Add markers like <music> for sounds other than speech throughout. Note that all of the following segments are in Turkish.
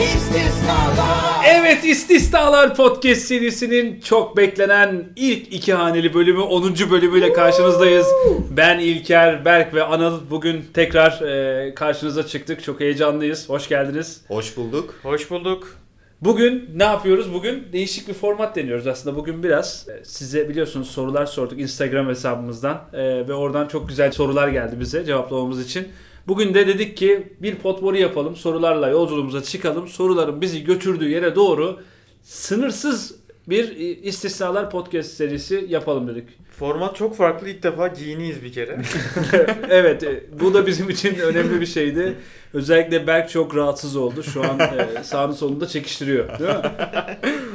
İstisnalar Evet İstisnalar Podcast serisinin çok beklenen ilk iki haneli bölümü 10. bölümüyle karşınızdayız. Ben İlker, Berk ve Anıl bugün tekrar e, karşınıza çıktık. Çok heyecanlıyız. Hoş geldiniz. Hoş bulduk. Hoş bulduk. Bugün ne yapıyoruz? Bugün değişik bir format deniyoruz aslında. Bugün biraz e, size biliyorsunuz sorular sorduk Instagram hesabımızdan E, ve oradan çok güzel sorular geldi bize cevaplamamız için. Bugün de dedik ki bir potpori yapalım, sorularla yolculuğumuza çıkalım. Soruların bizi götürdüğü yere doğru sınırsız bir e, istisnalar podcast serisi yapalım dedik. Format çok farklı. İlk defa giyiniyiz bir kere. <laughs> evet, e, bu da bizim için önemli bir şeydi. Özellikle Berk çok rahatsız oldu. Şu an e, sağını solunda çekiştiriyor. Değil mi?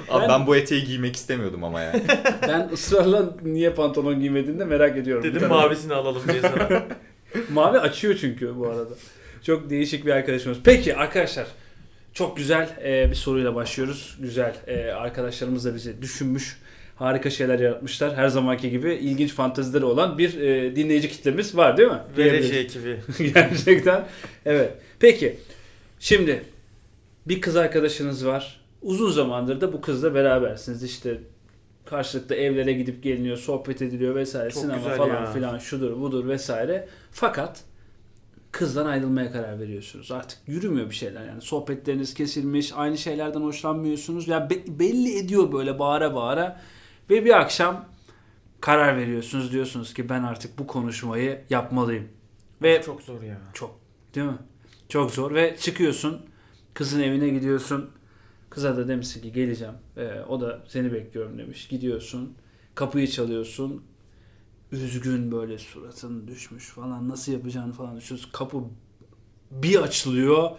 Abi Ben- ben, bu eteği giymek istemiyordum ama ya. Ben ısrarla niye pantolon giymediğini de merak ediyorum. Dedim mavisini alalım diye sana. <laughs> Mavi açıyor çünkü bu arada. Çok değişik bir arkadaşımız. Peki arkadaşlar çok güzel e, bir soruyla başlıyoruz. Güzel e, arkadaşlarımız da bizi düşünmüş. Harika şeyler yaratmışlar. Her zamanki gibi ilginç fantezileri olan bir e, dinleyici kitlemiz var değil mi? Diyebiliriz. ekibi. <laughs> Gerçekten. Evet. Peki. Şimdi bir kız arkadaşınız var. Uzun zamandır da bu kızla berabersiniz. İşte karşılıklı evlere gidip geliniyor, sohbet ediliyor vesaire. Çok Sinema güzel falan ya. filan şudur budur vesaire. Fakat kızdan ayrılmaya karar veriyorsunuz. Artık yürümüyor bir şeyler yani. Sohbetleriniz kesilmiş, aynı şeylerden hoşlanmıyorsunuz. Ya be- belli ediyor böyle bağıra bağıra. Ve bir akşam karar veriyorsunuz. Diyorsunuz ki ben artık bu konuşmayı yapmalıyım. Ve Çok zor ya. çok değil mi? Çok zor ve çıkıyorsun kızın evine gidiyorsun. Kıza da demişsin ki geleceğim. Ee, o da seni bekliyorum demiş. Gidiyorsun. Kapıyı çalıyorsun. Üzgün böyle suratın düşmüş falan. Nasıl yapacağını falan düşünüyorsun. Kapı bir açılıyor.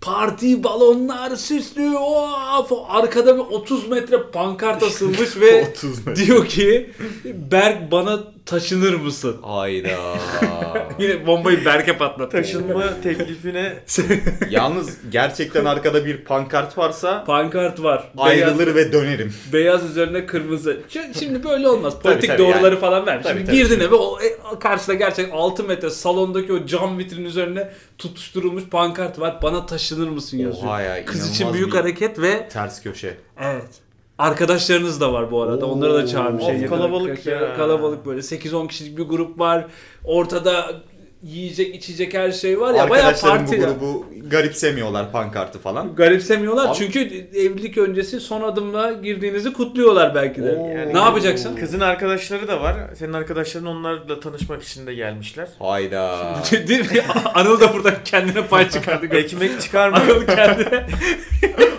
Parti balonlar süslüyor. Of! Arkada bir 30 metre pankart asılmış <laughs> ve 30 metre. diyor ki Berk bana taşınır mısın? Hayda. <laughs> Yine bombayı Berk'e patlattı. Taşınma teklifine <laughs> Yalnız gerçekten arkada bir pankart varsa Pankart var. ayrılır ve dönerim. Beyaz, beyaz üzerine kırmızı. Şimdi böyle olmaz. Politik tabii doğruları yani. falan ver. Tabii, Şimdi tabii. girdin eve o e, karşıda gerçek 6 metre salondaki o cam vitrinin üzerine tutuşturulmuş pankart var. Bana taşınır mısın yazıyor. Oha ya, Kız için büyük hareket ve Ters köşe. evet. Arkadaşlarınız da var bu arada. Onları da çağırmış. Of, kalabalık ya. Kalabalık böyle 8-10 kişilik bir grup var. Ortada yiyecek içecek her şey var ya. Bayağı Arkadaşlarım bu parti. ya. grubu garipsemiyorlar pankartı falan. Garipsemiyorlar Abi- çünkü evlilik öncesi son adımla girdiğinizi kutluyorlar belki de. Oo. Yani ne yapacaksın? kızın arkadaşları da var. Senin arkadaşların onlarla tanışmak için de gelmişler. Hayda. <laughs> Değil mi? Anıl da burada kendine pay çıkardı. <laughs> Ekmek çıkarma. Anıl kendine.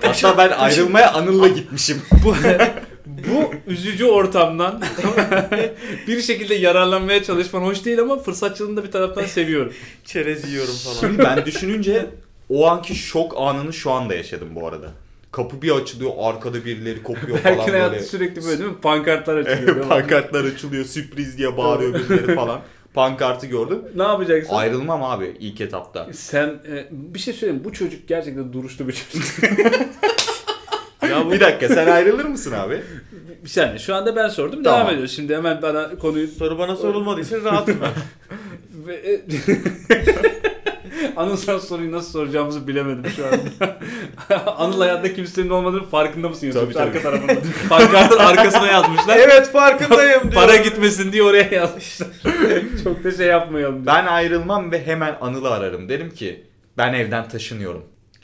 Hatta ben ayrılmaya Anıl'la gitmişim. bu, <laughs> bu üzücü ortamdan <laughs> bir şekilde yararlanmaya çalışman hoş değil ama fırsatçılığını da bir taraftan seviyorum. Çerez yiyorum falan. Şimdi ben düşününce o anki şok anını şu anda yaşadım bu arada. Kapı bir açılıyor, arkada birileri kopuyor falan hayatı böyle. sürekli böyle değil mi? Pankartlar açılıyor. Pankartlar açılıyor, sürpriz diye bağırıyor birileri falan. Pankartı gördüm. ne yapacaksın? Ayrılmam abi ilk etapta. Sen e, bir şey söyleyeyim. Bu çocuk gerçekten duruşlu bir çocuk. <laughs> ya bu Bir dakika sen ayrılır mısın abi? bir saniye. Şu anda ben sordum. Tamam. Devam ediyoruz. Şimdi hemen bana konuyu soru bana sorulmadığı için rahatım ben. <laughs> Ve, <laughs> Anıl sen soruyu nasıl soracağımızı bilemedim şu an. <laughs> Anıl hayatta kimsenin olmadığını farkında mısın Yusuf? Tabii, tabii. Arka tarafında. Pankartın arkasına yazmışlar. evet farkındayım diyor. Para gitmesin diye oraya yazmışlar. Çok da şey yapmayalım. diye. Ben ayrılmam ve hemen Anıl'ı ararım. Derim ki ben evden taşınıyorum.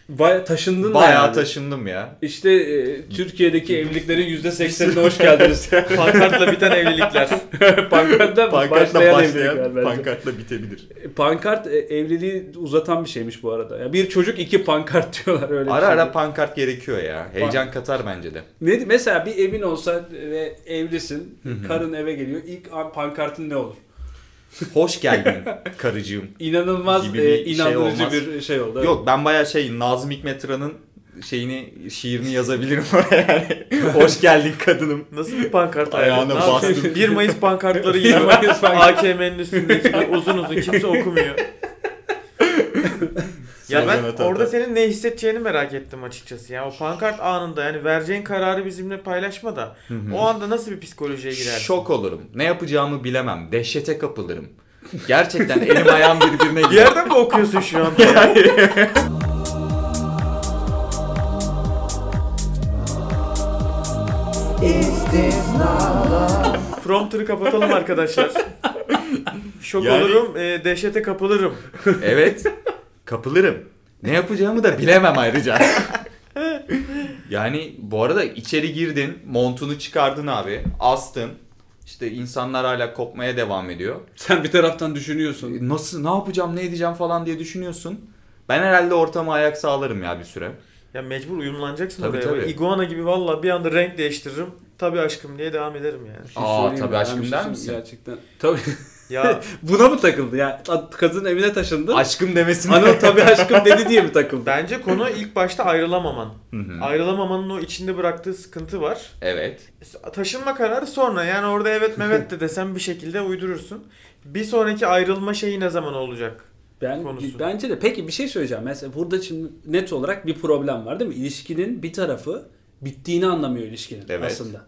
Baya taşındın Bayağı yani. taşındım ya. İşte e, Türkiye'deki evliliklerin %80'ine hoş geldiniz. <laughs> Pankartla biten evlilikler. <laughs> Pankartla, Pankartla başlayan, başlayan, evlilikler bence. pankartla bitebilir. Pankart e, evliliği uzatan bir şeymiş bu arada. Ya bir çocuk iki pankart <laughs> diyorlar öyle. Ara şey. ara pankart gerekiyor ya. Heyecan katar bence de. Ne mesela bir evin olsa ve evlisin, karın eve geliyor. İlk an pankartın ne olur? Hoş geldin karıcığım. İnanılmaz Gibi e, bir şey inandırıcı olmaz. bir şey oldu. Yok ben bayağı şey Nazım Hikmet Tıran'ın şeyini şiirini yazabilirim <laughs> oraya yani. Hoş geldin kadınım. Nasıl bir pankart Ayağına bastın. 1 Mayıs pankartları <laughs> gibi. 1 Mayıs. AKM'nin üstündeki uzun uzun kimse okumuyor. <laughs> Ya ben orada senin ne hissedeceğini merak ettim açıkçası. Ya o pankart anında yani vereceğin kararı bizimle paylaşma da o anda nasıl bir psikolojiye girersin? Şok olurum. Ne yapacağımı bilemem. Dehşete kapılırım. Gerçekten elim ayağım birbirine girer. Yerden mi okuyorsun şu anda? Yani? <laughs> Prompter'ı kapatalım arkadaşlar. <laughs> Şok yani... olurum, e, dehşete kapılırım. Evet. Kapılırım. Ne yapacağımı da bilemem ayrıca. <laughs> yani bu arada içeri girdin, montunu çıkardın abi, astın. İşte insanlar hala kopmaya devam ediyor. Sen bir taraftan düşünüyorsun. Nasıl, ne yapacağım, ne edeceğim falan diye düşünüyorsun. Ben herhalde ortama ayak sağlarım ya bir süre. Ya mecbur uyumlanacaksın Tabii, oraya. tabii. Iguana gibi valla bir anda renk değiştiririm. Tabii aşkım diye devam ederim yani. Şey Aa, tabii aşkım der şey misin? Gerçekten. Tabii. Ya <laughs> Buna mı takıldı? Ya kadın evine taşındı. Aşkım demesini. Anıl tabii aşkım dedi diye mi <laughs> takıldı? bence konu ilk başta ayrılamaman. Hı hı. Ayrılamamanın o içinde bıraktığı sıkıntı var. Evet. Taşınma kararı sonra yani orada evet mevet de desem bir şekilde uydurursun. Bir sonraki ayrılma şeyi ne zaman olacak? Ben konusu. bence de peki bir şey söyleyeceğim. Mesela burada şimdi net olarak bir problem var değil mi? İlişkinin bir tarafı bittiğini anlamıyor ilişkinin Evet. aslında.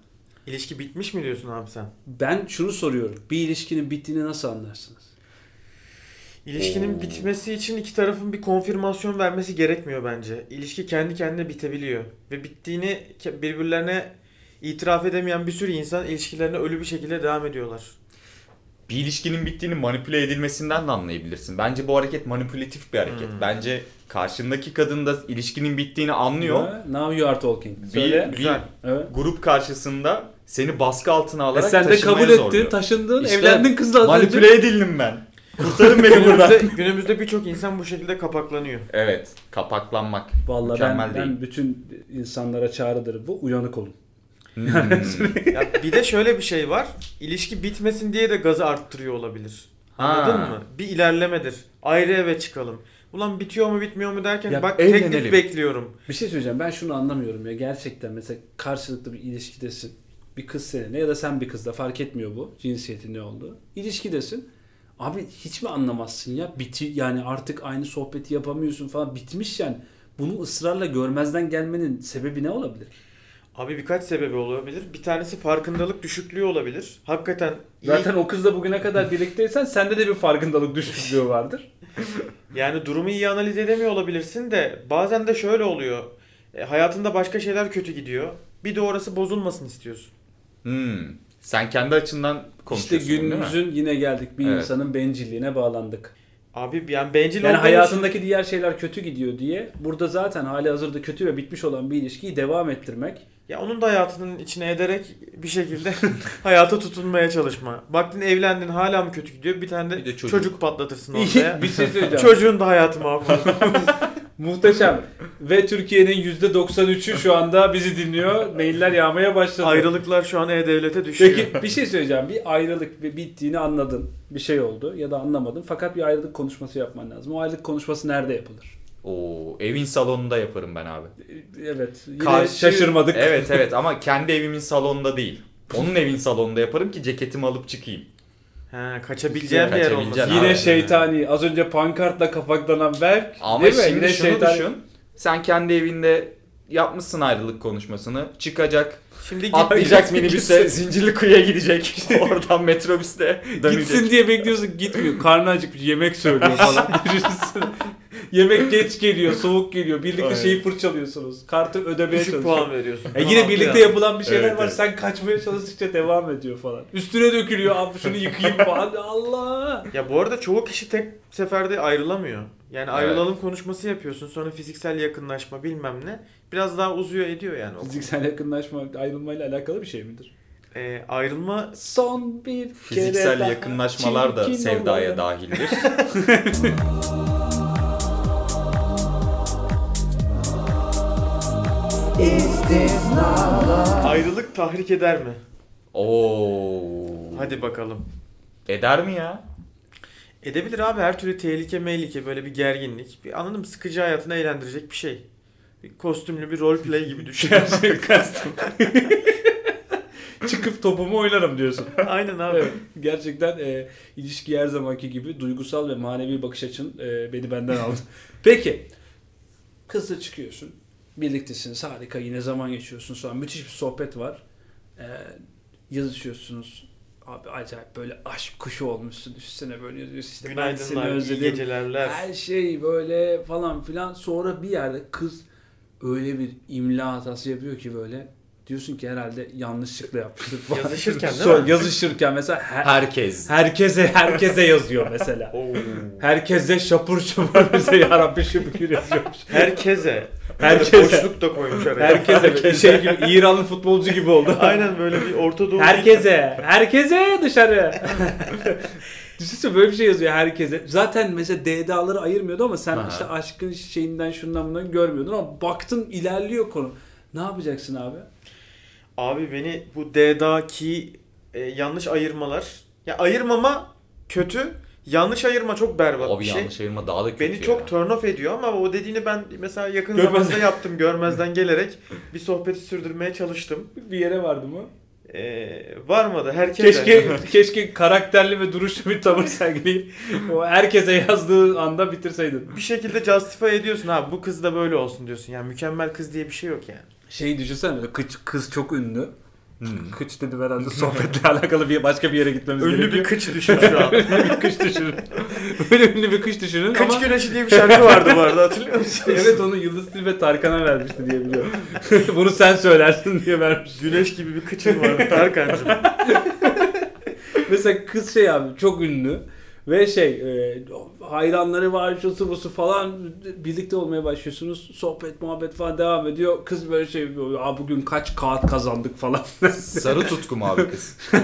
İlişki bitmiş mi diyorsun abi sen? Ben şunu soruyorum. Bir ilişkinin bittiğini nasıl anlarsınız? İlişkinin Oo. bitmesi için iki tarafın bir konfirmasyon vermesi gerekmiyor bence. İlişki kendi kendine bitebiliyor. Ve bittiğini birbirlerine itiraf edemeyen bir sürü insan ilişkilerine ölü bir şekilde devam ediyorlar. Bir ilişkinin bittiğini manipüle edilmesinden de anlayabilirsin. Bence bu hareket manipülatif bir hareket. Hmm. Bence karşındaki kadın da ilişkinin bittiğini anlıyor. Now you are talking. Bir, Söyle. bir Güzel. Evet. grup karşısında seni baskı altına E alarak sen de kabul ettin, zorluyor. taşındın, İşte evlendin kızla az önce. Manipüle edildim ben. Kurtarın beni buradan. Günümüzde, günümüzde birçok insan bu şekilde kapaklanıyor. Evet, kapaklanmak. Vallahi Mükemmel ben, değil. ben bütün insanlara çağrıdır bu. Uyanık olun. Hmm. <laughs> Ya bir de şöyle bir şey var. İlişki bitmesin diye de gazı arttırıyor olabilir. Anladın Ha. mı? Bir ilerlemedir. Ayrı eve çıkalım. Ulan bitiyor mu bitmiyor mu derken Ya bak evlenelim. teklif bekliyorum. Bir şey söyleyeceğim. Ben şunu anlamıyorum ya. Gerçekten mesela karşılıklı bir ilişkidesin. Bir kız seninle ya da sen bir kızla fark etmiyor bu. Cinsiyetin ne olduğu. İlişkidesin. Abi hiç mi anlamazsın ya? Biti yani artık aynı sohbeti yapamıyorsun falan. Bitmiş yani. Bunu ısrarla görmezden gelmenin sebebi ne olabilir? Abi birkaç sebebi olabilir. Bir tanesi farkındalık düşüklüğü olabilir. Hakikaten iyi- Zaten o kızla bugüne kadar birlikteysen sende de bir farkındalık düşüklüğü vardır. <laughs> yani durumu iyi analiz edemiyor olabilirsin de bazen de şöyle oluyor. E, hayatında başka şeyler kötü gidiyor. Bir de orası bozulmasın istiyorsun. Hmm. Sen kendi açından işte konuşuyorsun mi? günümüzün yine geldik. Bir Evet. insanın bencilliğine bağlandık. Abi yani bencil Yani hayatındaki diğer şeyler kötü gidiyor diye burada zaten hali hazırda kötü ve bitmiş olan bir ilişkiyi devam ettirmek. Ya onun da hayatının içine ederek bir şekilde <laughs> hayata tutunmaya çalışma. Baktın evlendin hala mı kötü gidiyor? Bir tane de, Bir de çocuk. çocuk. patlatırsın <laughs> ortaya. bir şey söyleyeceğim. Çocuğun da hayatı mahvolur. <laughs> Muhteşem. Ve Türkiye'nin %93'ü şu anda bizi dinliyor. Mailler yağmaya başladı. Ayrılıklar şu an E-Devlet'e düşüyor. Peki bir şey söyleyeceğim. Bir ayrılık bir bittiğini anladın. Bir şey oldu ya da anlamadın. Fakat bir ayrılık konuşması yapman lazım. O ayrılık konuşması nerede yapılır? Oo, evin salonunda yaparım ben abi. Evet. Yine Karşı- şaşırmadık. Evet evet ama kendi evimin salonunda değil. Onun evin salonunda yaparım ki ceketimi alıp çıkayım. He, kaçabileceğim bir yer olmasın. abi. Yine şeytani. Az önce pankartla kapaklanan Berk. Ama değil mi? şimdi Yine şunu şeytani. düşün. Sen kendi evinde yapmışsın ayrılık konuşmasını. Çıkacak, Şimdi git atlayacak <laughs> minibüse, zincirli kuyuya gidecek. <laughs> Oradan metrobüste dönecek. Gitsin diye bekliyorsun gitmiyor. Karnı acıkmış yemek söylüyor falan. <laughs> Yemek geç geliyor, soğuk geliyor. Birlikte Aynen. şeyi fırçalıyorsunuz. Kartı ödemeye düşük puan veriyorsun. E yine birlikte yapılan bir şeyler Evet, var. evet. Sen kaçmaya çalıştıkça devam ediyor falan. Üstüne dökülüyor. Abi şunu yıkayayım falan. Allah. Ya bu arada çoğu kişi tek seferde ayrılamıyor. Yani Evet. ayrılalım konuşması yapıyorsun. Sonra fiziksel yakınlaşma bilmem ne. Biraz daha uzuyor ediyor yani. Fiziksel yakınlaşma ayrılmayla alakalı bir şey midir? Ee, ayrılma Son bir kere Fiziksel daha yakınlaşmalar da sevdaya olalım. dahildir. <laughs> ayrılık tahrik eder mi? Oo. Hadi bakalım. Eder mi ya? Edebilir abi her türlü tehlike mehlike böyle bir gerginlik. Bir anladın mı sıkıcı hayatını eğlendirecek bir şey. Bir kostümlü bir role play gibi düşün. <laughs> Gerçekten. <laughs> Çıkıp topumu oynarım diyorsun. <laughs> Aynen abi. Evet, gerçekten e, ilişki her zamanki gibi duygusal ve manevi bakış açın e, beni benden aldı. Peki, kızla çıkıyorsun, birliktesiniz, harika yine zaman geçiyorsun sonra müthiş bir sohbet var. E, yazışıyorsunuz. Abi acayip böyle aşk kuşu olmuşsun üstüne böyle yazıyorsun işte ben seni özledim. gecelerler. Her şey böyle falan filan. Sonra bir yerde kız öyle bir imla hatası yapıyor ki böyle Diyorsun ki herhalde yanlışlıkla yapmıştır. Yazışırken değil mi? Yazışırken mesela her- Herkes. herkese herkese yazıyor mesela. <laughs> Herkese şapur şapur bize yarabbi şükür yazıyormuş. Herkese. Herkese. Herkese. Boşluk da koymuş araya. Herkese şey gibi İranlı futbolcu gibi oldu. Aynen böyle bir Orta Doğu. Herkese, herkese dışarı. <laughs> Düşünsene böyle bir şey yazıyor herkese. Zaten mesela DDA'ları ayırmıyordu ama sen Aha. işte aşkın şeyinden şundan bundan görmüyordun ama baktın ilerliyor konu. Ne yapacaksın abi? Abi beni bu D'daki e, yanlış ayırmalar. Ya ayırmama kötü. Yanlış ayırma çok berbat Abi bir şey. yanlış ayırma daha da kötü Beni ya. çok turn off ediyor ama o dediğini ben mesela yakın Görmezden- zamanda yaptım. Görmezden gelerek bir sohbeti sürdürmeye çalıştım. Bir yere vardı mı? Ee, varmadı. Herkese. Keşke keşke karakterli ve duruşlu bir tavır sergileyip o herkese yazdığı anda bitirseydin. bir şekilde justify ediyorsun abi bu kız da böyle olsun diyorsun. Yani mükemmel kız diye bir şey yok yani. Şeyi düşünsene böyle kız, kız çok ünlü. Hmm. Kıç dedim herhalde sohbetle <laughs> alakalı bir başka bir yere gitmemiz Ünlü gerekiyor. <laughs> bir kıç düşün şu an. Ünlü bir kış düşünün. <laughs> Böyle ünlü bir kış düşünün Kıç ama... güneşi diye bir şarkı vardı bu arada hatırlıyor musunuz? evet onu Yıldız Tilbe Tarkan'a vermişti diye biliyorum. Bunu sen söylersin diye vermiş. Güneş gibi bir kıçın vardı Tarkan'cığım. Mesela kız şey abi çok ünlü. Ve şey e, hayranları var şusu busu falan birlikte olmaya başlıyorsunuz. Sohbet muhabbet falan devam ediyor. Kız böyle şey. Aa, bugün kaç kağıt kazandık falan. <laughs> Sarı tutku mu abi kız? <laughs>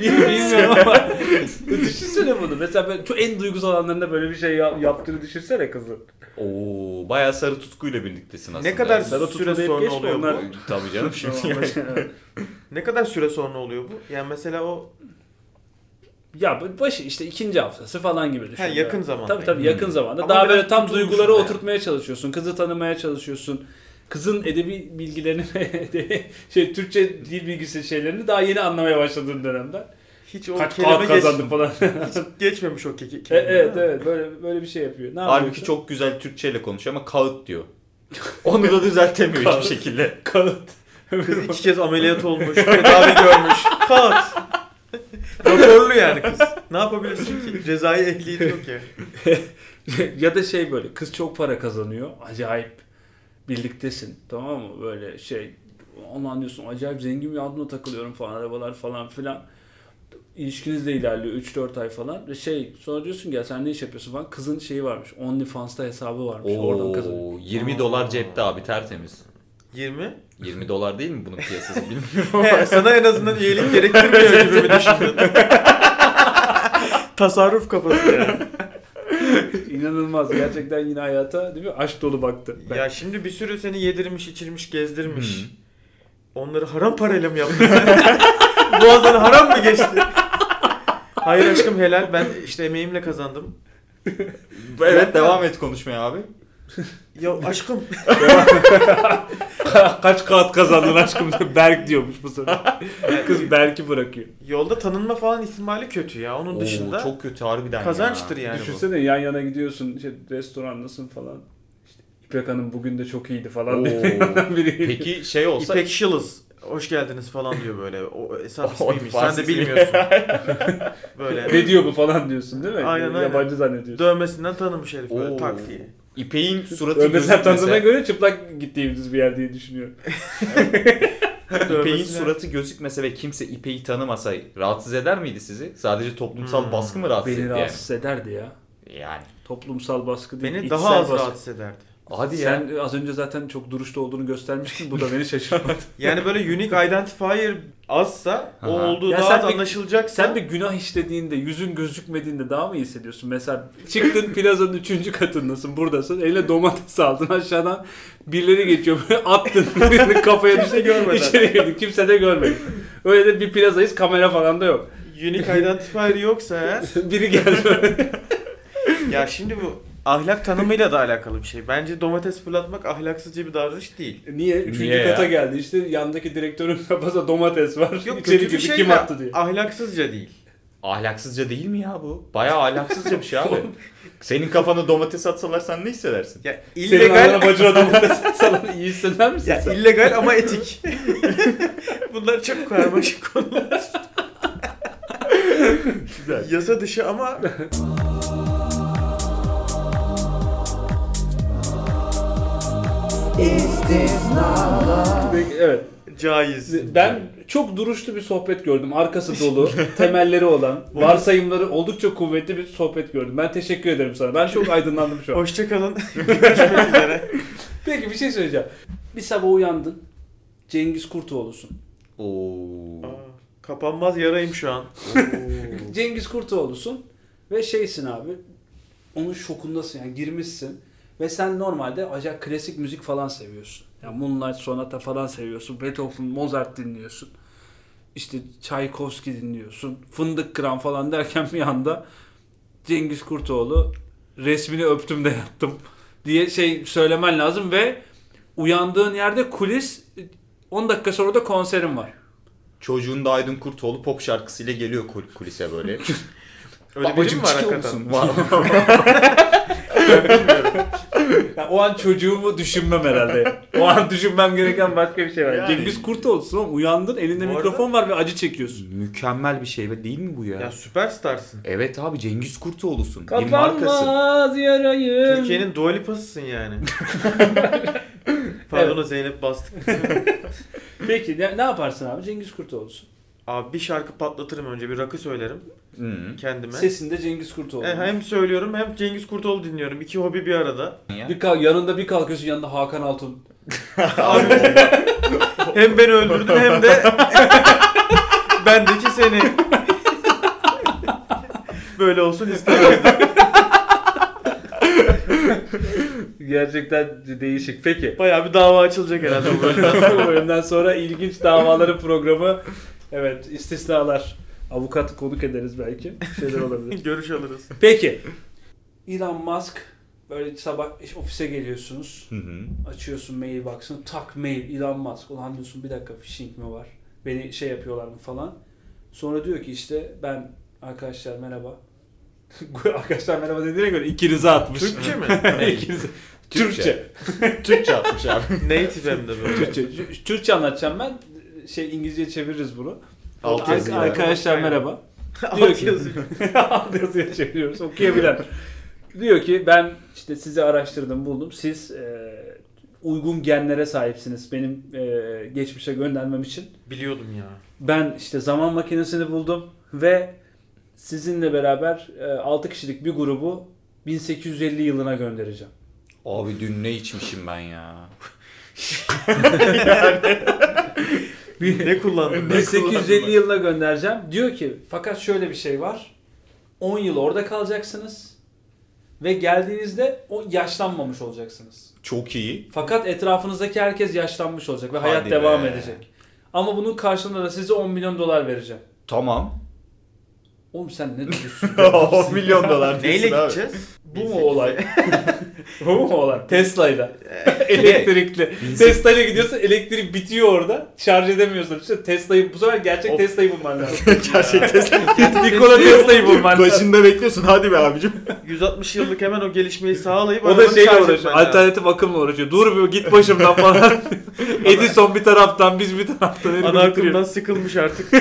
Bilmiyorum ama <laughs> düşünsene bunu. Mesela ben çok en duygusal anlarında böyle bir şey yap- yaptığını düşünsene kızın. Oo, bayağı sarı tutkuyla birliktesin aslında. Ne kadar Sarı süre sonra oluyor onlar- bu? Tabii canım şimdi yani. Ne kadar süre sonra oluyor bu? Yani mesela o Ya bu başı işte ikinci haftası falan gibi düşün. Ha, yakın zamanda. Tabii tabii yakın zamanda. Ama Daha böyle tam duyguları yani. oturtmaya çalışıyorsun. Kızı tanımaya çalışıyorsun. Kızın edebi bilgilerini <laughs> şey Türkçe dil bilgisi şeylerini daha yeni anlamaya başladığın dönemde. hiç o Kaç kelime geç, kazandım falan. <laughs> hiç geçmemiş o ke- E, kelime. evet değil mi? evet böyle böyle bir şey yapıyor. Ne Halbuki yapıyorsun? çok güzel Türkçeyle konuşuyor ama kağıt diyor. Onu da düzeltemiyor Kağıt. hiçbir şekilde. kağıt. Kız iki kez ameliyat olmuş, tedavi görmüş. Kağıt. Raporlu yani kız. Ne yapabilirsin ki? Cezai ehliyeti yok ya. <laughs> ya da şey böyle kız çok para kazanıyor. Acayip birliktesin. Tamam mı? Böyle şey onu anlıyorsun. Acayip zengin bir adına takılıyorum falan. Arabalar falan filan. İlişkiniz de ilerliyor 3-4 ay falan. Ve şey sonra diyorsun ya sen ne iş yapıyorsun falan. Kızın şeyi varmış. OnlyFans'ta hesabı varmış. Oradan kazanıyor. Oo, 20 dolar cepte abi tertemiz. 20. 20 dolar değil mi bunun piyasası <laughs> bilmiyorum. He, sana en azından üyelik gerektirmiyor gibi mi düşündün? <laughs> Tasarruf kafası yani. İnanılmaz. Gerçekten yine hayata değil mi? Aşk dolu baktı. Ben- Ya şimdi bir sürü seni yedirmiş, içirmiş, gezdirmiş. Hı. Onları haram parayla mı yaptın sen? <laughs> Boğazdan haram mı geçti? Hayır aşkım helal. Ben işte emeğimle kazandım. evet devam et konuşmaya abi. <laughs> Ya aşkım <laughs> Kaç kağıt kazandın aşkım? <laughs> Berk diyormuş bu sefer. Kız Berk'i bırakıyor. yolda tanınma falan ihtimali kötü ya. Onun Oo, dışında çok kötü harbiden kazançtır ya. yani bu. Düşünsene yan yana gidiyorsun işte restorandasın falan. İşte İpek Hanım bugün de çok iyiydi falan biri. Peki şey olsa İpek Şılız hoş geldiniz falan diyor böyle. O hesap ismiymiş. Sen de bilmiyorsun. Böyle Ne diyor bu falan diyorsun değil mi? Aynen, aynen. Yabancı zannediyorsun. dövmesinden tanımış herif böyle Oo. tak diye. İpek'in suratı tanıdığına gözükmese, göre çıplak gittiğimiz bir yer diye düşünüyorum. <laughs> İpek'in suratı gözükmese ve kimse İpek'i tanımasa rahatsız eder miydi sizi? Sadece toplumsal Hmm. baskı mı rahatsız Beni etti yani? rahatsız ederdi ya. Yani. Toplumsal baskı değil. Beni daha az baskı. rahatsız ederdi. Hadi ya. Sen az önce zaten çok duruşta olduğunu göstermiştin. Bu da beni şaşırtmadı. <laughs> Yani böyle unique identifier azsa o olduğu Ya daha sen az bir- anlaşılacaksa Sen bir günah işlediğinde, yüzün gözükmediğinde daha mı iyi hissediyorsun? Mesela çıktın <laughs> plazanın üçüncü katındasın, buradasın. Eline domates aldın aşağıdan. Birileri geçiyor böyle attın. <laughs> Kafaya düştü. görmeden. İçeri girdin. Kimse de görmedi. Öyle de bir plazayız. Kamera falan da yok. unique identifier yoksa eğer Biri geldi ya şimdi bu ahlak tanımıyla da alakalı bir şey. Bence domates fırlatmak ahlaksızca bir davranış değil. Niye? Üçüncü Niye ya? kata geldi. İşte yandaki direktörün <laughs> kafasında domates var. Yok İçeri kötü bir şey Kim de attı diye. ahlaksızca değil. Ahlaksızca değil mi ya bu? Bayağı ahlaksızca bir şey abi. Senin kafana domates atsalar sen ne hissedersin? Ya Senin illegal anana bacına domates atsalar iyi hisseder misin ya sen? illegal ama etik. <laughs> Bunlar çok karmaşık konular. Güzel. Yasa dışı ama Peki, evet. Caiz. Ben çok duruşlu bir sohbet gördüm. Arkası dolu, <laughs> temelleri olan, varsayımları oldukça kuvvetli bir sohbet gördüm. Ben teşekkür ederim sana. Ben çok aydınlandım şu an. Hoşçakalın. <laughs> Görüşmek üzere. Peki bir şey söyleyeceğim. Bir sabah uyandın. Cengiz Kurtoğlu'sun. Oo. Aa, Kapanmaz yarayım şu an. <laughs> Cengiz Kurtoğlu'sun ve şeysin abi. Onun şokundasın yani girmişsin. Ve sen normalde acayip klasik müzik falan seviyorsun. Yani Moonlight Sonata falan seviyorsun. Beethoven, Mozart dinliyorsun. İşte Tchaikovsky dinliyorsun. Fındık Kıran falan derken bir anda Cengiz Kurtoğlu resmini öptüm de yattım diye şey söylemen lazım ve uyandığın yerde kulis 10 dakika sonra da konserin var. Çocuğun da Aydın Kurtoğlu pop şarkısıyla geliyor kul- kulise böyle. <laughs> Öyle Babacım var hakikaten? Var. <laughs> Yani o an çocuğumu düşünmem herhalde. O an düşünmem gereken başka bir şey var. Yani. Cengiz Kurtoğlu'sun ama uyandın elinde Bu mikrofon var ve acı çekiyorsun. Mükemmel bir şey değil mi bu ya? Ya süperstarsın. Evet abi Cengiz Kurtoğlu'sun. Bir markasın. Kapanmaz yarayım. Türkiye'nin Dua Lipa'sısın yani. <laughs> Pardon Zeynep bastık. <laughs> Peki ne, ne yaparsın abi? Cengiz Kurtoğlu'sun. Abi bir şarkı patlatırım önce bir rakı söylerim Hı. kendime. Sesinde Cengiz Kurtoğlu. E, hem söylüyorum hem Cengiz Kurtoğlu dinliyorum. İki hobi bir arada. Ya. Bir kal yanında bir kalkıyorsun yanında Hakan Altun. <laughs> Abi hem beni öldürdün hem de <laughs> bendeki seni. Böyle olsun istemezdim. Gerçekten değişik. Peki. Bayağı bir dava açılacak herhalde bu <laughs> bölümden. Bu bölümden sonra ilginç davaların programı. Evet istisnalar. Avukatı konuk ederiz belki. Bir şeyler olabilir. <laughs> Görüş alırız. Peki. Elon Musk böyle sabah ofise geliyorsunuz. Hı hı. Açıyorsun mailbox'ını tak mail Elon Musk. Ulan diyorsun bir dakika phishing mi var? Beni şey yapıyorlar mı falan. Sonra diyor ki işte ben arkadaşlar merhaba. <laughs> arkadaşlar merhaba dediğine göre ikinize atmış. Türkçe mi? <laughs> İkinize- Türkçe. Türkçe atmış abi. Native hem de böyle. Türkçe. Türkçe anlatacağım ben. Şey İngilizce çeviririz bunu. Alt Ar- yazıyla. Arkadaşlar merhaba. Diyor Alt ki-. <laughs> Alt yazıya çeviriyoruz. Okuyabilen. Diyor ki ben işte sizi araştırdım buldum. Siz e, uygun genlere sahipsiniz benim e, geçmişe göndermem için. Biliyordum ya. Ben işte zaman makinesini buldum ve sizinle beraber e, 6 kişilik bir grubu 1850 yılına göndereceğim. Abi dün ne içmişim ben ya. <laughs> <laughs> Ne kullandın? 1850 yılına göndereceğim. Diyor ki fakat şöyle bir şey var. 10 yıl orada kalacaksınız ve geldiğinizde o yaşlanmamış olacaksınız. Çok iyi. Fakat etrafınızdaki herkes yaşlanmış olacak ve Hadi hayat be. devam edecek. Ama bunun karşılığında da size 10 milyon dolar vereceğim. Tamam. Oğlum sen ne <laughs> diyorsun? 10 milyon dolar Neyle diyorsun abi. gideceğiz? Bu mu olay? <laughs> Bu mu olay? Tesla'yla. <laughs> Elektrikli. 1800 Tesla ile gidiyorsun elektrik bitiyor orada. Şarj edemiyorsun. İşte Tesla'yı bu sefer gerçek Of. Tesla'yı bulman lazım. <laughs> Gerçekten Nikola Tesla'yı bulman lazım. Başında bekliyorsun hadi be abicim. 160 yıllık hemen o gelişmeyi sağlayıp O da şeyle şarj uğraşıyor. Alternatif akımla uğraşıyor. Dur bir git başımdan falan. Edison bir taraftan biz bir taraftan. Ana akımdan sıkılmış artık.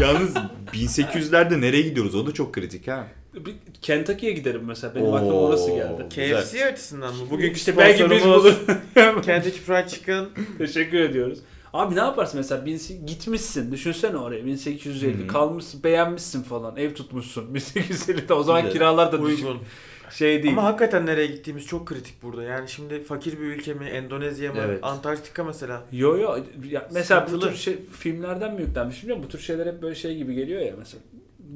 Yalnız 1800'lerde nereye gidiyoruz? O da çok kritik ha. Bir Kentucky'ye giderim mesela. Benim Oo. aklıma orası geldi. KFC açısından mı? Bugünkü işte belki biz bulur. <laughs> Kentucky Fried Chicken. <laughs> Teşekkür ediyoruz. Abi ne yaparsın mesela bin- gitmişsin düşünsene oraya 1850 Hı hı. kalmışsın beğenmişsin falan ev tutmuşsun <laughs> 1850'de o zaman Güzel. kiralar da düşük Uygun. şey değil. Ama hakikaten nereye gittiğimiz çok kritik burada. Yani şimdi fakir bir ülke mi, Endonezya mı, Evet. Antarktika mesela. Yo yo ya mesela bu Sıkıntılı. tür şey filmlerden mi yüklenmiş bilmiyorum bu tür şeyler hep böyle şey gibi geliyor ya mesela.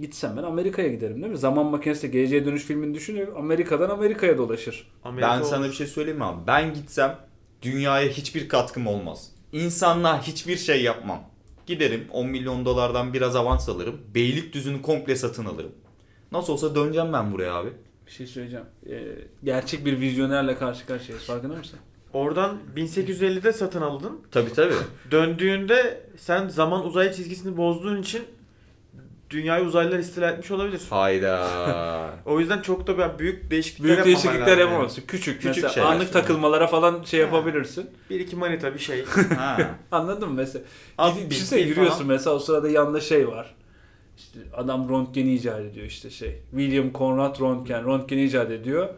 Gitsem ben Amerika'ya giderim değil mi? Zaman makinesi de geleceğe dönüş filmini düşünüyorum. Amerika'dan Amerika'ya dolaşır. Amerika ben sana olur. bir şey söyleyeyim mi abi? Ben gitsem dünyaya hiçbir katkım olmaz. İnsanlığa hiçbir şey yapmam. Giderim 10 milyon dolardan biraz avans alırım. Beylikdüzü'nü komple satın alırım. Nasıl olsa döneceğim ben buraya abi. Bir şey söyleyeceğim. Ee, gerçek bir vizyonerle karşı karşıyayız. Farkında mısın? Oradan 1850'de satın aldın. Tabii tabii. Döndüğünde sen zaman uzay çizgisini bozduğun için dünyayı uzaylılar istila etmiş olabilir. Hayda. <laughs> O yüzden çok da büyük değişiklikler Büyük değişiklikler lazım yapamazsın. Küçük, Küçük mesela şeyler. anlık takılmalara falan şey Ha. yapabilirsin. Yani. Bir iki manita bir şey. <laughs> ha. Anladın mı mesela? Gidip- bir Düşünsene yürüyorsun falan. mesela o sırada yanında şey var. İşte adam röntgeni icat ediyor işte şey. William Conrad Röntgen. Röntgeni icat ediyor.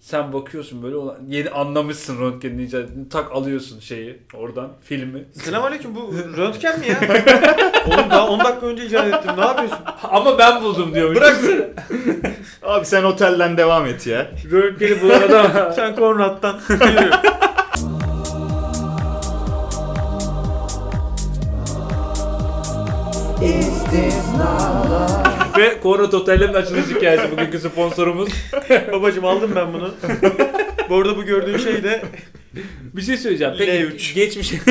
Sen bakıyorsun böyle olan, yeni anlamışsın röntgenin icadını tak alıyorsun şeyi oradan filmi. Selamünaleyküm bu <laughs> röntgen mi ya? <laughs> Oğlum daha 10 dakika önce icat ettim. Ne yapıyorsun? Ama ben buldum diyormuş. Bırak <laughs> Abi sen otelden devam et ya. Röntgeni bulan adam. Sen Konrad'dan yürü. Ve Konrad Otel'lerin açılış hikayesi bugünkü sponsorumuz. <laughs> Babacım aldım ben bunu. Bu arada bu gördüğün şey de Bir şey söyleyeceğim. Peki L3. geçmiş <laughs>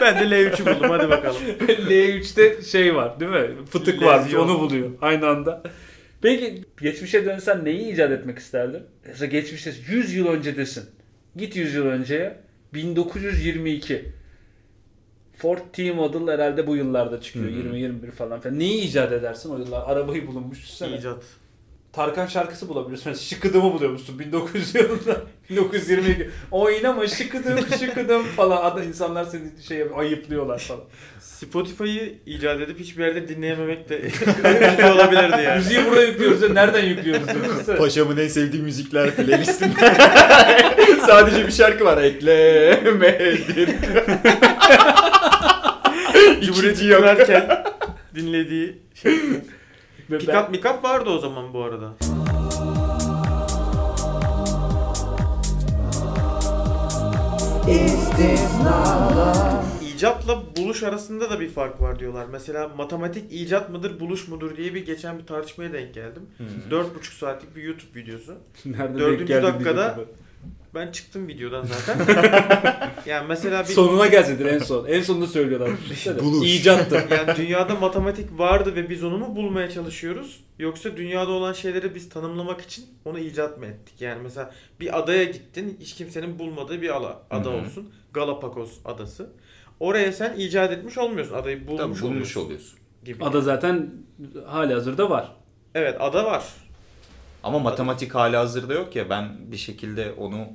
ben de L3'ü buldum hadi bakalım. L3'te şey var değil mi? Fıtık Lezyon. onu buluyor aynı anda. Peki geçmişe dönsen neyi icat etmek isterdin? Mesela geçmişte 100 yıl öncedesin. Git 100 yıl önceye. 1922. Ford T Model herhalde bu yıllarda çıkıyor. Hı hı. 20-21 falan filan. Neyi icat edersin o yıllar? Arabayı bulunmuş. düşünsene. İcat. Tarkan şarkısı bulabiliyorsun. Mesela şıkıdımı buluyormuşsun 1900 yılında. <laughs> 1922. Oynama şıkıdım <laughs> şıkıdım falan. Ada insanlar seni şey ayıplıyorlar falan. Spotify'ı icat edip hiçbir yerde dinleyememek de <laughs> olabilirdi yani. Müziği burada yüklüyoruz ya nereden yüklüyoruz? Düşünsene. Paşamın en sevdiği müzikler playlistinde. Sadece bir şarkı var. Eklemedim. Cumhuriyeti kurarken <laughs> dinlediği şey. Pikap mikap vardı o zaman bu arada. İcatla buluş arasında da bir fark var diyorlar. Mesela matematik icat mıdır, buluş mudur diye bir geçen bir tartışmaya denk geldim. Dört buçuk saatlik bir YouTube videosu. Nerede Dördüncü denk geldin dakikada- diyecektim Ben çıktım videodan zaten. <laughs> yani mesela ben. bir Sonuna gelseydin en son. En sonunda söylüyorlar. Buluş. İcattır. <laughs> yani dünyada matematik vardı ve biz onu mu bulmaya çalışıyoruz? Yoksa dünyada olan şeyleri biz tanımlamak için onu icat mı ettik? Yani mesela bir adaya gittin, hiç kimsenin bulmadığı bir ala, ada Hı hı. olsun. Galapagos adası. Oraya sen icat etmiş olmuyorsun. Adayı bulmuş, Tabii bulmuş oluyorsun oluyorsun. gibi. Ada zaten hali hazırda var. Evet ada var. Ama matematik hala hazırda yok ya ben bir şekilde onu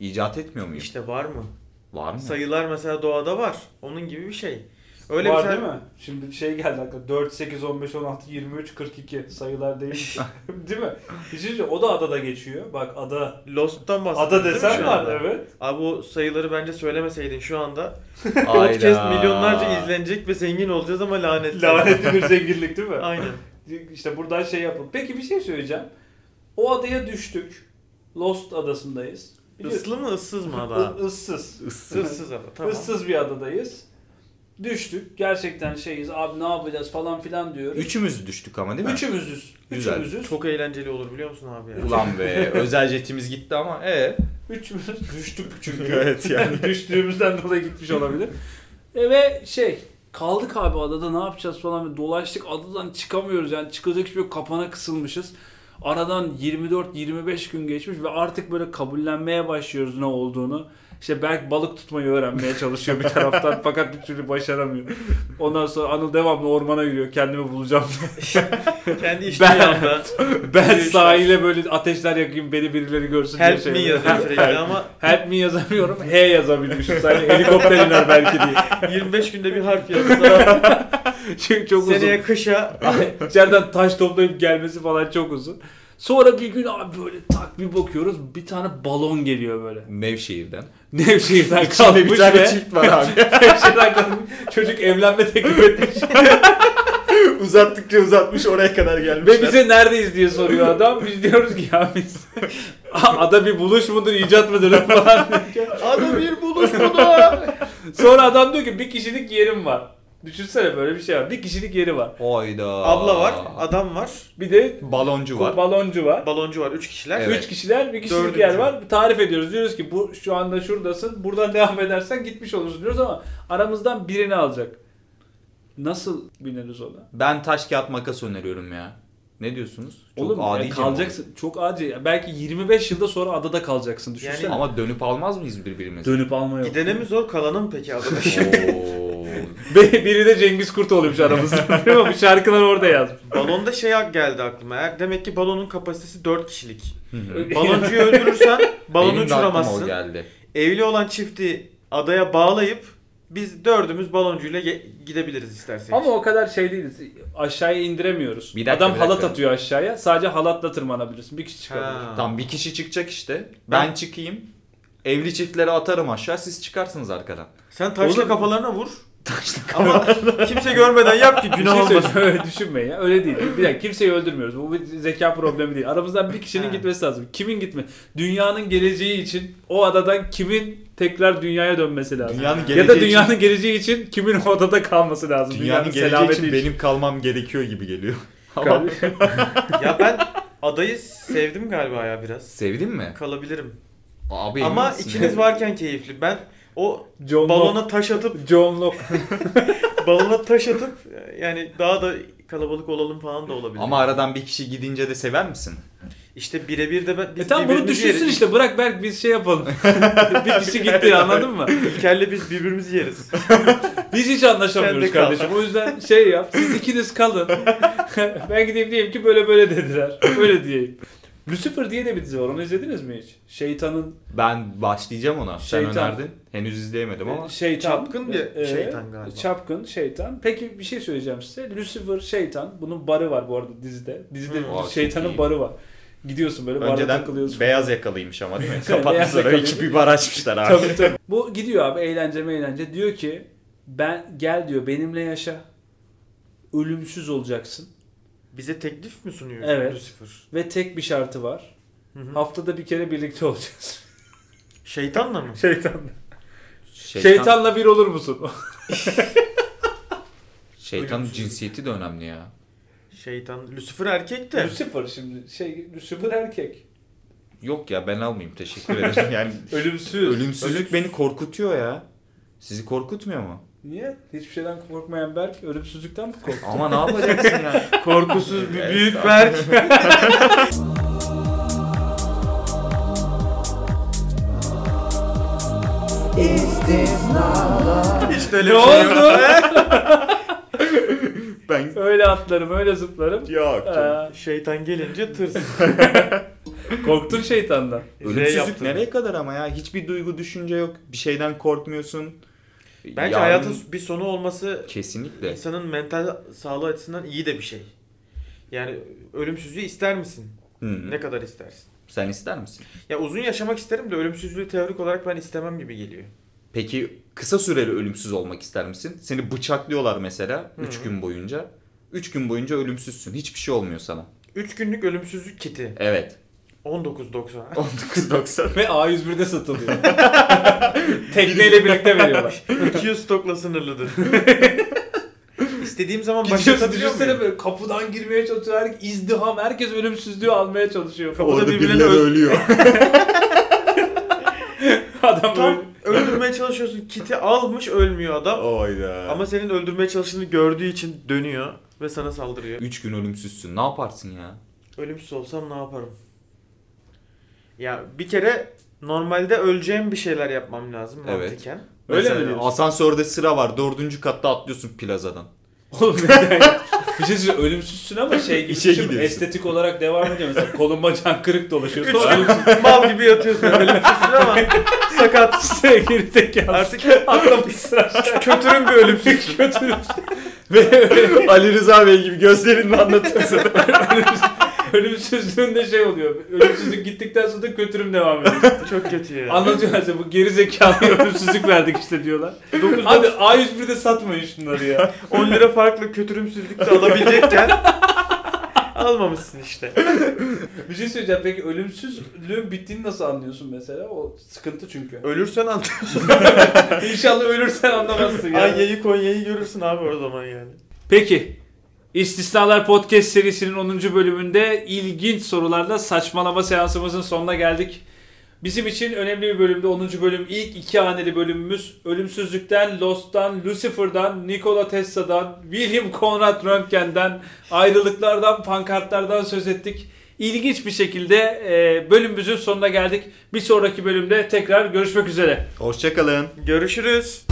icat etmiyor muyum? İşte var mı? Var mı? Sayılar mesela doğada var. Onun gibi bir şey. Öyle var şey- değil mi? Şimdi şey geldi aklıma. 4, 8, 15, 16, 23, 42 sayılar değil. <laughs> değil mi? Bir şey O da adada geçiyor. Bak ada. Lost'tan bahsediyorsun Ada desen var anda? evet. Abi o sayıları bence söylemeseydin şu anda <laughs> <laughs> podcast milyonlarca izlenecek ve zengin olacağız ama lanetli. Lanetli bir zenginlik değil mi? Aynen. İşte buradan şey yapın. Peki bir şey söyleyeceğim. O adaya düştük. Lost adasındayız. Islı mı ıssız mı ada? Issız. Issız ada tamam. Issız bir adadayız. Düştük. Gerçekten şeyiz. Abi ne yapacağız falan filan diyoruz. Üçümüz düştük ama değil mi? Üçümüzüz. Güzel. Üçümüzüz. Çok eğlenceli olur biliyor musun abi ya? Ulan be özel jetimiz gitti ama e Üçümüz düştük <laughs> çünkü. Evet yani. <laughs> Düştüğümüzden dolayı gitmiş olabilir. E ve şey kaldık abi adada ne yapacağız falan dolaştık adadan çıkamıyoruz yani çıkacak hiçbir yok kapana kısılmışız. Aradan 24-25 gün geçmiş ve artık böyle kabullenmeye başlıyoruz ne olduğunu. İşte Berk balık tutmayı öğrenmeye çalışıyor bir taraftan <laughs> fakat bir türlü başaramıyor. Ondan sonra Anıl devamlı ormana yürüyor kendimi bulacağım diye. <laughs> Kendi Ben- işleri yanında. <laughs> Ben sahile böyle ateşler yakayım beni birileri görsün diye Help şey me yapıyorum. yazıyor ama Help me yazamıyorum. H yazabilmişim. Sadece helikopter iner belki diye. 25 günde bir harf yazsa <laughs> Çünkü çok seneye uzun. kışa <laughs> İçeriden taş toplayıp gelmesi falan çok uzun. Sonra bir gün abi böyle tak bir bakıyoruz bir tane balon geliyor böyle. Nevşehir'den. Nevşehir'den kalkmış bir tane ve çift var abi. <laughs> Nevşehir'den kalkmış. Çocuk evlenme teklif etmiş. Uzattıkça uzatmış oraya kadar gelmişler. ve bize neredeyiz diye soruyor adam. Biz diyoruz ki ya biz ada bir buluş mudur icat mıdır falan. ada bir buluş bu da. Sonra adam diyor ki bir kişilik yerim var. Düşünsene böyle bir şey var. Bir kişilik yeri var. Hayda. Abla var, adam var, Bir de Baloncu var. baloncu var. baloncu var 3 kişiler. Evet. Üç kişiler bir kişilik Dördüncü. yer var. Tarif ediyoruz. Diyoruz ki bu şu anda şuradasın. Buradan <laughs> devam edersen gitmiş olursun diyoruz ama aramızdan birini alacak. Nasıl bineriz ona? Ben taş kağıt makas öneriyorum ya. Ne diyorsunuz? Çok Oğlum ya adice mi kalacaksın. Çok acil. Belki 25 yılda sonra adada kalacaksın. Düşünsene. Yani- olur? Ama dönüp almaz mıyız birbirimizi? Dönüp alma yok. Gidene mi zor kalana mı peki adada? <laughs> <laughs> Biri de Cengiz Kurt oluyormuş aramızda. <laughs> Değil mi? Bu şarkılar orada yazmış. Balonda şey geldi aklıma. Eğer demek ki balonun kapasitesi 4 kişilik. Baloncuyu öldürürsen balonu uçuramazsın. geldi. Evli olan çifti adaya bağlayıp Biz dördümüz baloncuyla ge- gidebiliriz isterseniz. Ama o kadar şey değiliz. Aşağıya indiremiyoruz. Bir dakika, Adam bir halat dakika. atıyor aşağıya. Sadece halatla tırmanabilirsin. Bir kişi çıkabilir. Ha. Tam bir kişi çıkacak işte. Ben, Ben- çıkayım. Evli çiftlere atarım aşağı siz çıkarsınız arkadan. Sen taşla Olur. kafalarına vur. Ama kimse görmeden yap ki <laughs> günah şey olmasın. söyleyeyim, öyle düşünmeyin ya. Öyle değil. Bir dakika kimseyi öldürmüyoruz. Bu bir zeka problemi değil. Aramızdan bir kişinin gitmesi lazım. Kimin gitme? Dünyanın geleceği için o adadan kimin tekrar dünyaya dönmesi lazım? Dünyanın ya geleceği da için- dünyanın geleceği için kimin o adada kalması lazım? Dünyanın geleceği selameti için benim kalmam gerekiyor gibi geliyor. <laughs> Ama <laughs> ya ben adayı sevdim galiba ya biraz. sevdin mi? Kalabilirim. Abi Ama ikiniz varken keyifli. Ben o John balona Locke. taş atıp John Locke. <laughs> balona taş atıp yani daha da kalabalık olalım falan da olabilir. Ama aradan bir kişi gidince de sever misin? işte birebir de ben biz E tamam bunu düşünsün yeriz. işte. Bırak Berk biz şey yapalım. <laughs> bir kişi gitti anladın mı? İlker'le biz birbirimizi yeriz. <laughs> Biz hiç anlaşamıyoruz kardeşim. O yüzden şey yap. Siz ikiniz kalın. ben gideyim diyeyim ki böyle böyle dediler. Böyle diyeyim. Lucifer diye de bir dizi var. Onu izlediniz mi hiç? Şeytanın Ben başlayacağım ona. Sen Şeytan. önerdin. Henüz izleyemedim ama. şeytan. Çapkın bir şeytan galiba. Çapkın şeytan. Peki bir şey söyleyeceğim size. Lucifer şeytan. Bunun barı var bu arada dizide. Dizide Hmm. Şeytanın barı var. Gidiyorsun böyle barda Önceden takılıyorsun. beyaz yakalıymış ama değil mi? <laughs> Kapatmışlar. iki bir bar açmışlar abi. Tabii tabii. Bu gidiyor abi eğlence eğlence. Diyor ki ben gel diyor benimle yaşa. Ölümsüz olacaksın. Bize teklif mi sunuyor Evet. Lucifer? Ve tek bir şartı var. Hı hı. Haftada bir kere birlikte olacağız. Şeytanla mı? <laughs> Şeytanla. Şeytan, Şeytanla bir olur musun? şeytanın Ölümsüz. cinsiyeti de önemli ya. Şeytan. Lucifer erkek de. Lucifer şimdi şey Lucifer erkek. Yok ya ben almayayım teşekkür ederim. <laughs> Yani Ölümsüz. ölümsüzlük beni korkutuyor ya. Sizi korkutmuyor mu? Niye? Hiçbir şeyden korkmayan Berk ölümsüzlükten mi korktu? Ama ne yapacaksın yani? <laughs> Korkusuz bir büyük. Berk. <laughs> işte öyle ne bir şey yok. oldu? <laughs> Ben öyle atlarım, öyle zıplarım. yok. Ee, Şeytan gelince tırs. korktun şeytandan. Ölümsüzlük yaptın. nereye kadar ama ya? Hiçbir duygu düşünce yok. Bir şeyden korkmuyorsun. Bence Yarın- hayatın bir sonu olması kesinlikle. insanın mental sağlığı açısından iyi de bir şey. Yani ölümsüzlüğü ister misin? Hı. Ne kadar istersin? Sen ister misin? Ya uzun yaşamak isterim de ölümsüzlüğü teorik olarak ben istemem gibi geliyor. Peki kısa süreli ölümsüz olmak ister misin? Seni bıçaklıyorlar mesela Hı 3 hı. gün boyunca. 3 gün boyunca ölümsüzsün. Hiçbir şey olmuyor sana. 3 günlük ölümsüzlük kiti. Evet. 19.90. 19.90. <laughs> Ve A101'de satılıyor. <laughs> Tekneyle birlikte veriyorlar. 200 stokla sınırlıdır. <laughs> İstediğim zaman başlatabiliyor muyum? böyle kapıdan girmeye çalışıyor. Her, izdiham. Herkes ölümsüzlüğü almaya çalışıyor. Kapıda Orada birileri öl- ölüyor. Adam Tam böyle. öldürmeye çalışıyorsun. Kiti almış ölmüyor adam. Oyda. Ama senin öldürmeye çalıştığını gördüğü için dönüyor ve sana saldırıyor. 3 gün ölümsüzsün. Ne yaparsın ya? Ölümsüz olsam ne yaparım? Ya bir kere normalde öleceğim bir şeyler yapmam lazım Evet. mantıken. Öyle Mesela mi diyorsun? Asansörde sıra var. Dördüncü katta atlıyorsun plazadan. Oğlum <laughs> neden? Bir şey söyleyeyim ölümsüzsün ama şey gibi İşe düşün, gidiyorsun. estetik olarak devam ediyor. Mesela kolun bacağın kırık dolaşıyor. Üç gün <laughs> mal gibi yatıyorsun ölümsüzsün ama sakat. <laughs> sevgili zekalı. Artık atlamışsın aşağı. kötürüm bir ölümsüzsün. Kötü. Ve Ali Rıza Bey gibi gözlerinle anlatıyorsun. Ölümsüzlüğün de şey oluyor. Ölümsüzlük gittikten sonra da kötürüm devam ediyor. Çok kötü ya. Anlatıyorlar size bu geri zekalı ölümsüzlük verdik işte diyorlar. 9 Hadi A101'de satmayın şunları ya. 10 lira farklı kötürümsüzlük de alabilecekken almamışsın işte. Bir şey söyleyeceğim peki ölümsüzlüğün bittiğini nasıl anlıyorsun mesela? O sıkıntı çünkü. Ölürsen anlıyorsun. İnşallah ölürsen anlamazsın ya. Anya'yı Konya'yı görürsün abi o zaman yani. Peki. İstisnalar Podcast serisinin 10. bölümünde ilginç sorularla saçmalama seansımızın sonuna geldik. Bizim için önemli bir bölümde 10. bölüm ilk iki haneli bölümümüz ölümsüzlükten, Lost'tan, Lucifer'dan, Nikola Tesla'dan, William Conrad Röntgen'den, ayrılıklardan, pankartlardan söz ettik. İlginç bir şekilde e, bölümümüzün sonuna geldik. Bir sonraki bölümde tekrar görüşmek üzere. Hoşçakalın. Görüşürüz.